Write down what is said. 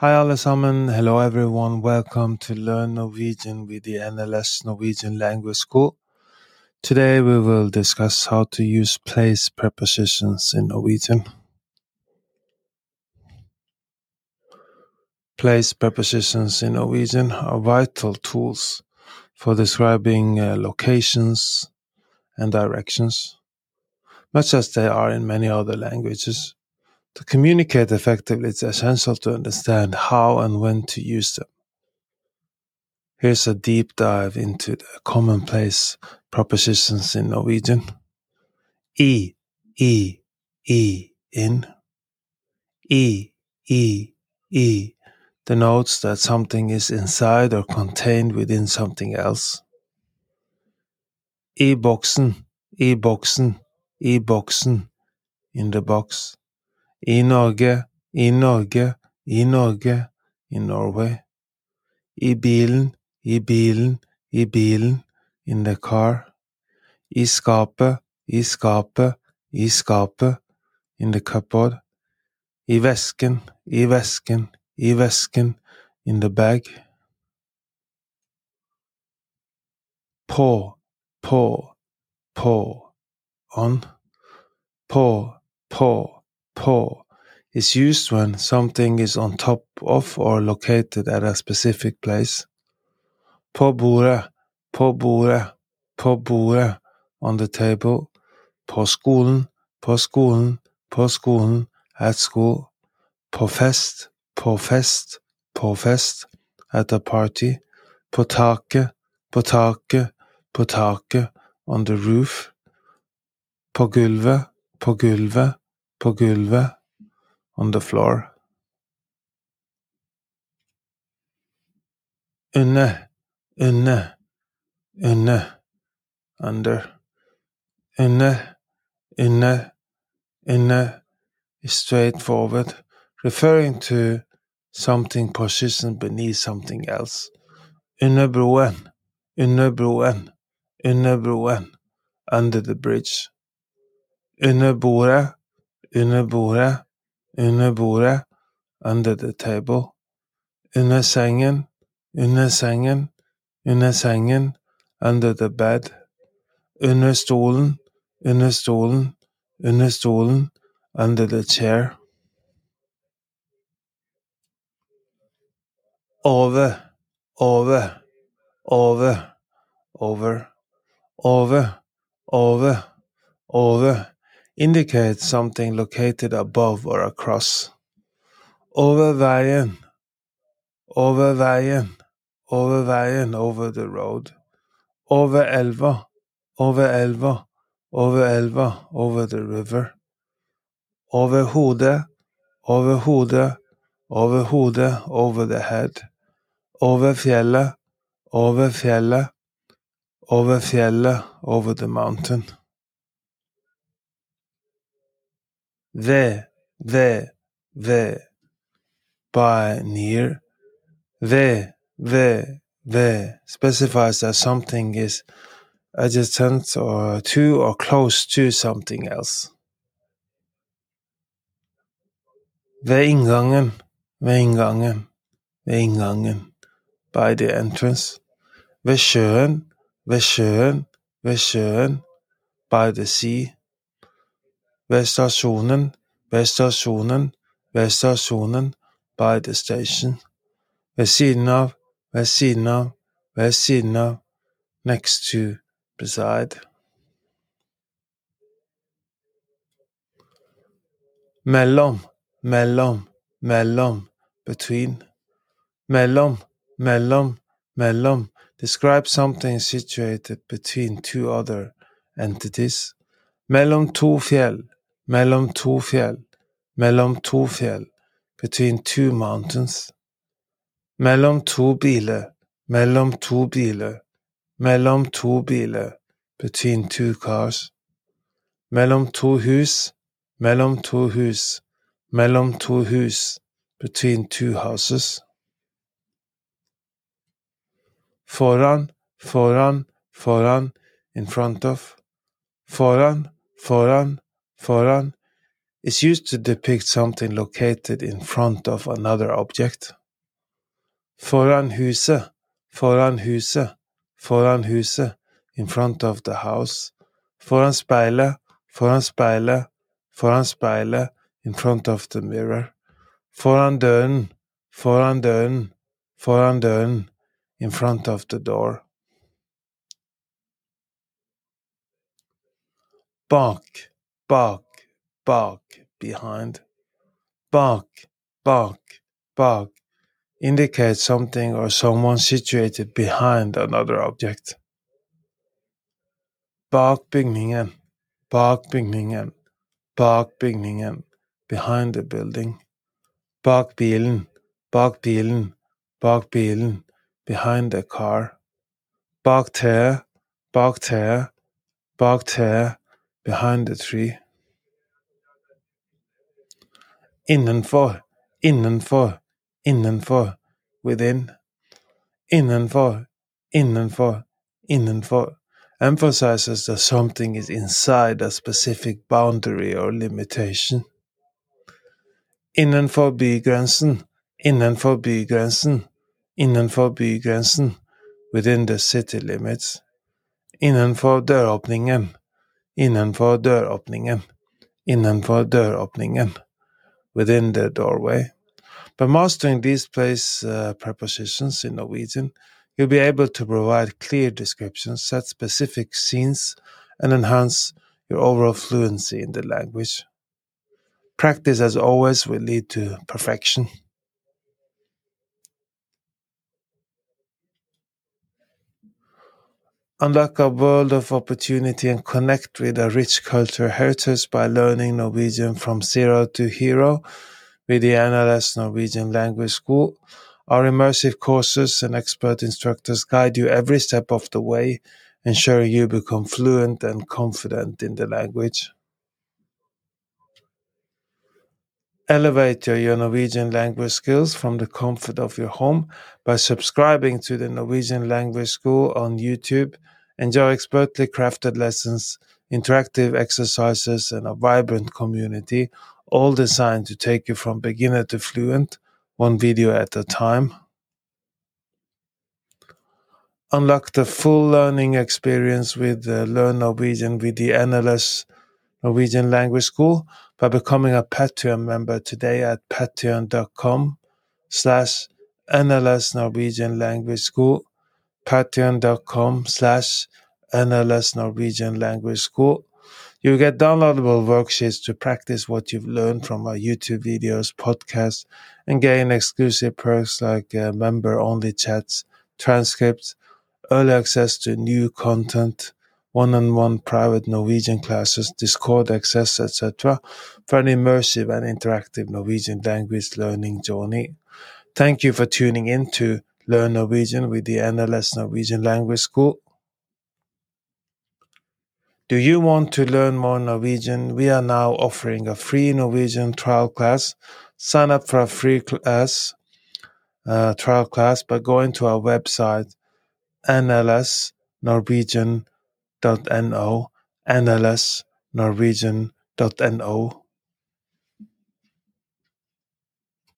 Hi alle sammen, hello everyone, welcome to Learn Norwegian with the NLS Norwegian Language School. Today we will discuss how to use place prepositions in Norwegian. Place prepositions in Norwegian are vital tools for describing uh, locations and directions, much as they are in many other languages. To communicate effectively, it's essential to understand how and when to use them. Here's a deep dive into the commonplace prepositions in Norwegian. E, E, E in. E, E, E denotes that something is inside or contained within something else. I boksen, i boksen, i boksen, in the box. I Norge, i Norge, i Norge, in Norway. I bilen, i bilen, i bilen, in the car. I skapet, i skapet, i skapet, in the cupboard. I vesken, i vesken, i vesken, in the bag. På, på, på, on. På, på, på is used when something is on top of or located at a specific place. På bordet, på bordet, på bordet, on the table. På skolen, på skolen, på skolen, at school. På fest, på fest, på fest, at a party. På taket, på taket, på taket, on the roof. På gulvet, på gulvet, på gulvet, on the floor. Under, under, under, under. Under, under, under is straightforward, referring to something positioned beneath something else. Under broen, under broen, under broen, under the bridge. Under bordet, under bordet, under bordet, under the table. Under sengen, under sengen, under under the bed. Under stolen, under stolen, stolen, under the chair. Over, over, over, over, over, over, over indicates something located above or across. Over veien, over veien, over veien, over the road. Over elva, over elva, over elva, over the river. Over hodet, over hodet, over hodet, over the head. Over fjellet, over fjellet, over fjellet, over the mountain. Ved, there, ved. by, near. ved, ved, ved specifies that something is adjacent or to or close to something else. Ved inngangen, ved inngangen, ved inngangen, by the entrance. Ved sjøen, ved sjøen, ved sjøen, by the sea. Ved stasjonen, ved stasjonen, ved stasjonen, by the station. Ved siden av, ved siden av, ved siden av, next to, beside. Mellom, mellom, mellom, between. Mellom, mellom, mellom describes something situated between two other entities. Mellom to fjell, mellom to fjell, mellom to fjell, between two mountains. Mellom to biler, mellom to biler, mellom to biler, between two cars. Mellom to hus, mellom to hus, mellom to hus, between two houses. Foran, foran, foran, in front of. Foran, foran, foran, is used to depict something located in front of another object. Foran huset, foran huset, foran huset, in front of the house. Foran speilet, foran speilet, foran speilet, in front of the mirror. Foran døren, foran døren, foran døren, in front of the door. Bak, bak, bark behind. Bak, bak, bak indicates something or someone situated behind another object. Bak bygningen, bak bygningen, bak bygningen, behind the building. Bak bilen, bak bilen, bak bilen, behind the car. Bak treet, bak treet, bak treet, behind the tree. Innenfor, innenfor, innenfor, within. Innenfor, innenfor, innenfor emphasizes that something is inside a specific boundary or limitation. Innenfor bygrensen, innenfor bygrensen, innenfor bygrensen, within the city limits. Innenfor døråpningen, innenfor døråpningen, innenfor døråpningen, within the doorway. By mastering these place uh, prepositions in Norwegian, you'll be able to provide clear descriptions, set specific scenes, and enhance your overall fluency in the language. Practice, as always, will lead to perfection. Unlock a world of opportunity and connect with a rich cultural heritage by learning Norwegian from zero to hero with the NLS Norwegian Language School. Our immersive courses and expert instructors guide you every step of the way, ensuring you become fluent and confident in the language. Elevate your Norwegian language skills from the comfort of your home by subscribing to the Norwegian Language School on YouTube. Enjoy expertly crafted lessons, interactive exercises, and a vibrant community, all designed to take you from beginner to fluent, one video at a time. Unlock the full learning experience with uh, Learn Norwegian with the NLS Norwegian Language School by becoming a Patreon member today at patreon.com slash NLS Norwegian Language School, patreon.com slash NLS Norwegian Language School. You get downloadable worksheets to practice what you've learned from our YouTube videos, podcasts, and gain exclusive perks like uh, member-only chats, transcripts, early access to new content, one-on-one private Norwegian classes, Discord access, etc. for an immersive and interactive Norwegian language learning journey. Thank you for tuning in to Learn Norwegian with the NLS Norwegian Language School. Do you want to learn more Norwegian? We are now offering a free Norwegian trial class. Sign up for a free class, uh, trial class by going to our website, nlsnorwegian.no, nlsnorwegian.no